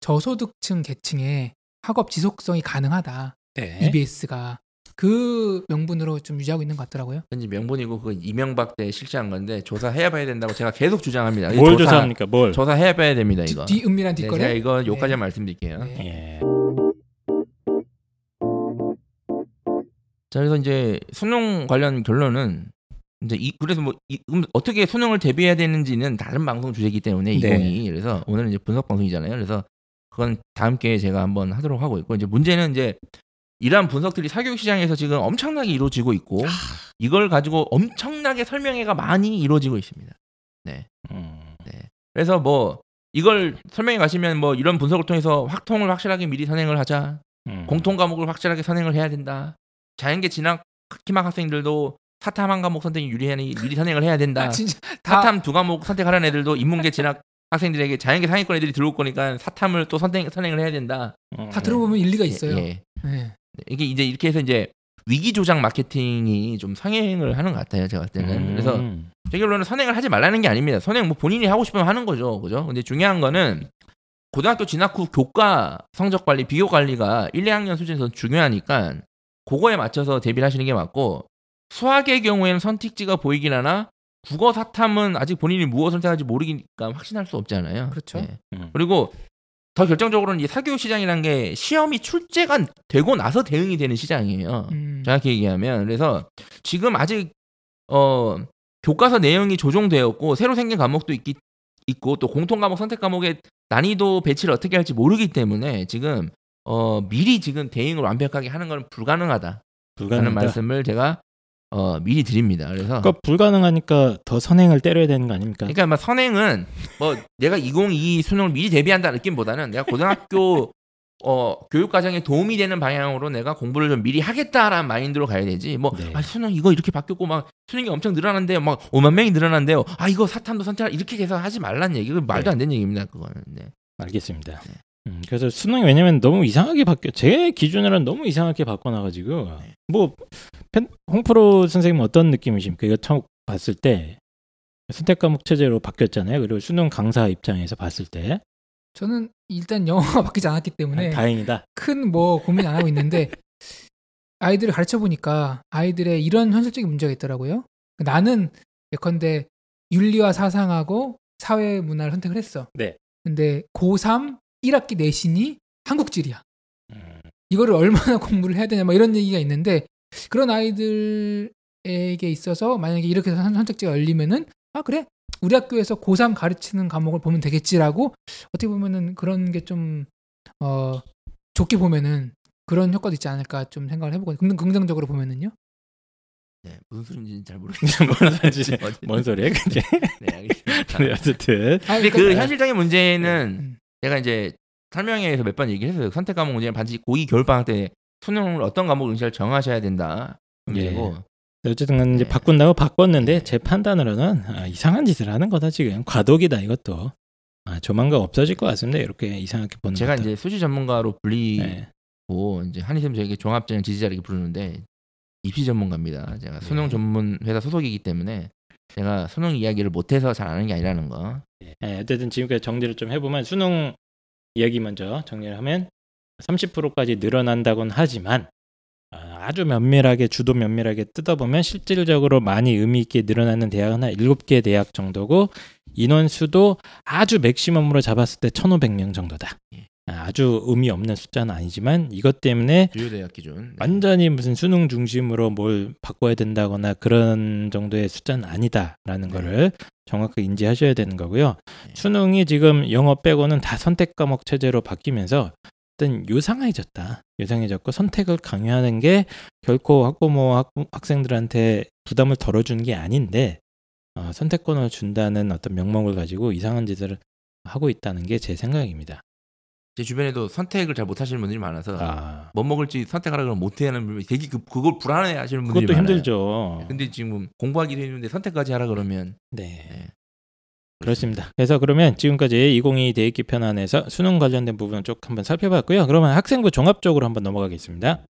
저소득층 계층의 학업 지속성이 가능하다. 네. EBS가 그 명분으로 좀 유지하고 있는 것 같더라고요. 현재 명분이고 그거 이명박 때 실시한 건데 조사해야 봐야 된다고 제가 계속 주장합니다. 이뭘 조사- 조사 합니까? 뭘? 조사해야 봐야 됩니다 이거. 뒤, 은밀한 네, 뒷거래. 제가 이거 요까지 네. 말씀드릴게요. 네. 예. 자 그래서 이제 수능 관련 결론은 이제 이 그래서 뭐 이, 그럼 어떻게 수능을 대비해야 되는지는 다른 방송 주제이기 때문에 네. 20이 그래서 오늘은 이제 분석 방송이잖아요. 그래서 그건 다음 기회에 제가 한번 하도록 하고 있고 이제 문제는 이제 이러한 분석들이 사교육 시장에서 지금 엄청나게 이루어지고 있고 이걸 가지고 엄청나게 설명회가 많이 이루어지고 있습니다. 음. 그래서 뭐 이걸 설명해 가시면 뭐 이런 분석을 통해서 확통을 확실하게 미리 선행을 하자. 음. 공통 과목을 확실하게 선행을 해야 된다. 자연계 진학 키막 학생들도 사탐 한 과목 선택이 유리하니 미리 선행을 해야 된다. 아, 진짜 다 사탐 두 과목 선택하라는 애들도 인문계 진학 학생들에게 자연계 상위권 애들이 들어올 거니까 사탐을 또 선행, 선행을 해야 된다. 음. 다 들어보면 일리가 있어요. 예, 예. 네. 이게 이제 이렇게 해서 이제 위기 조작 마케팅이 좀 상행을 하는 것 같아요. 제가 봤을 때는. 음. 그래서 제 결론은 선행을 하지 말라는 게 아닙니다. 선행 뭐 본인이 하고 싶으면 하는 거죠. 그죠? 근데 중요한 거는 고등학교 진학 후 교과 성적 관리, 비교 관리가 1, 2학년 수준에서 중요하니까 그거에 맞춰서 대비를 하시는 게 맞고 수학의 경우에는 선택지가 보이긴 하나 국어 사탐은 아직 본인이 무엇을 선택할지 모르니까 확신할 수 없잖아요. 그렇죠. 네. 음. 그리고 더 결정적으로는 이 사교육 시장이라는 게 시험이 출제가 되고 나서 대응이 되는 시장이에요. 음. 정확히 얘기하면 그래서 지금 아직 어 교과서 내용이 조정되었고 새로 생긴 과목도 있기 있고 또 공통 과목 선택 과목의 난이도 배치를 어떻게 할지 모르기 때문에 지금 어 미리 지금 대응을 완벽하게 하는 건 불가능하다라는 불가능하다. 말씀을 제가 어, 미리 드립니다. 그래서 그러니까 불가능하니까 더 선행을 때려야 되는 거 아닙니까? 그러니까 막 선행은 뭐 내가 2022 수능을 미리 대비한다 느낌보다는 내가 고등학교 어 교육 과정에 도움이 되는 방향으로 내가 공부를 좀 미리 하겠다라는 마인드로 가야 되지. 뭐 네. 아, 수능 이거 이렇게 바뀌었고 막 수능이 엄청 늘어난대요. 막 5만 명이 늘어난대요. 아 이거 사탐도 선택 이렇게 해서 하지 말란 얘기. 그 말도 네. 안 되는 얘기입니다. 그거는. 네. 알겠습니다. 음, 그래서 수능이 왜냐면 너무 이상하게 바뀌어 제 기준으로는 너무 이상하게 바꿔놔가지고 네. 뭐 펜- 홍프로 선생님 어떤 느낌이십니까? 이거 처음 봤을 때 선택 과목 체제로 바뀌었잖아요. 그리고 수능 강사 입장에서 봤을 때 저는 일단 영어가 바뀌지 않았기 때문에 아, 다행이다. 큰 뭐 고민 안 하고 있는데 아이들을 가르쳐 보니까 아이들의 이런 현실적인 문제가 있더라고요. 나는 예컨대 윤리와 사상하고 사회 문화를 선택을 했어. 네. 근데 고3 1학기 내신이 한국질이야. 음, 이거를 얼마나 공부를 해야 되냐 뭐 이런 얘기가 있는데 그런 아이들에게 있어서 만약에 이렇게 선- 선택지가 열리면은 아 그래 우리 학교에서 고3 가르치는 과목을 보면 되겠지라고 어떻게 보면은 그런 게 좀 어, 좋게 보면은 그런 효과도 있지 않을까 좀 생각을 해보고 긍정, 긍정적으로 보면은요 네. 무슨 소리인지는 잘 모르겠어요. 뭔 소리지? 뭔 소리야 그게? 네, 알겠습니다. 네, 어쨌든 아, 근데 그 그러니까- 현실적인 문제는 음, 제가 이제 설명회에서 몇 번 얘기를 했어요. 선택 과목 문제는 반드시 고2 겨울 방학 때 수능을 어떤 과목 응시를 정하셔야 된다. 문제고 어쨌든 간에 이제 네. 바꾼다고 바꿨는데 제 판단으로는 아, 이상한 짓을 하는 거다 지금 과도기다 이것도 아, 조만간 없어질 것 같습니다. 이렇게 이상하게 보는 제가 것도. 이제 수시 전문가로 불리고 네. 이제 한희쌤 저에게 종합전형 지지자 이렇게 부르는데 입시 전문가입니다. 제가 수능 네. 전문 회사 소속이기 때문에 제가 수능 이야기를 못해서 잘 아는 게 아니라는 거. 네, 어쨌든 지금까지 정리를 좀 해보면 수능 이야기 먼저 정리를 하면 30%까지 늘어난다고는 하지만 아, 아주 면밀하게 주도 면밀하게 뜯어보면 실질적으로 많이 의미 있게 늘어나는 대학은 한 7개 대학 정도고 인원 수도 아주 맥시멈으로 잡았을 때 1,500명 정도다. 예. 아, 아주 의미 없는 숫자는 아니지만 이것 때문에 주요 대학 기준. 네. 완전히 무슨 수능 중심으로 뭘 바꿔야 된다거나 그런 정도의 숫자는 아니다라는 네. 거를 정확하게 인지하셔야 되는 거고요. 네. 수능이 지금 영어 빼고는 다 선택 과목 체제로 바뀌면서 어떤 요상해졌다. 요상해졌고 선택을 강요하는 게 결코 학부모 학, 학생들한테 부담을 덜어주는 게 아닌데 어, 선택권을 준다는 어떤 명목을 가지고 이상한 짓을 하고 있다는 게 제 생각입니다. 제 주변에도 선택을 잘 못하시는 분들이 많아서 아, 뭐 먹을지 선택하라 그러면 못하는 분들이 되게 그, 그걸 불안해하시는 분들이 그것도 많아요. 힘들죠. 근데 지금 공부하기로 했는데 선택까지 하라 그러면 네. 네. 그렇습니다. 그래서 그러면 지금까지 2022 대입기 편안에서 수능 관련된 부분을 쭉 한번 살펴봤고요. 그러면 학생부 종합적으로 한번 넘어가겠습니다.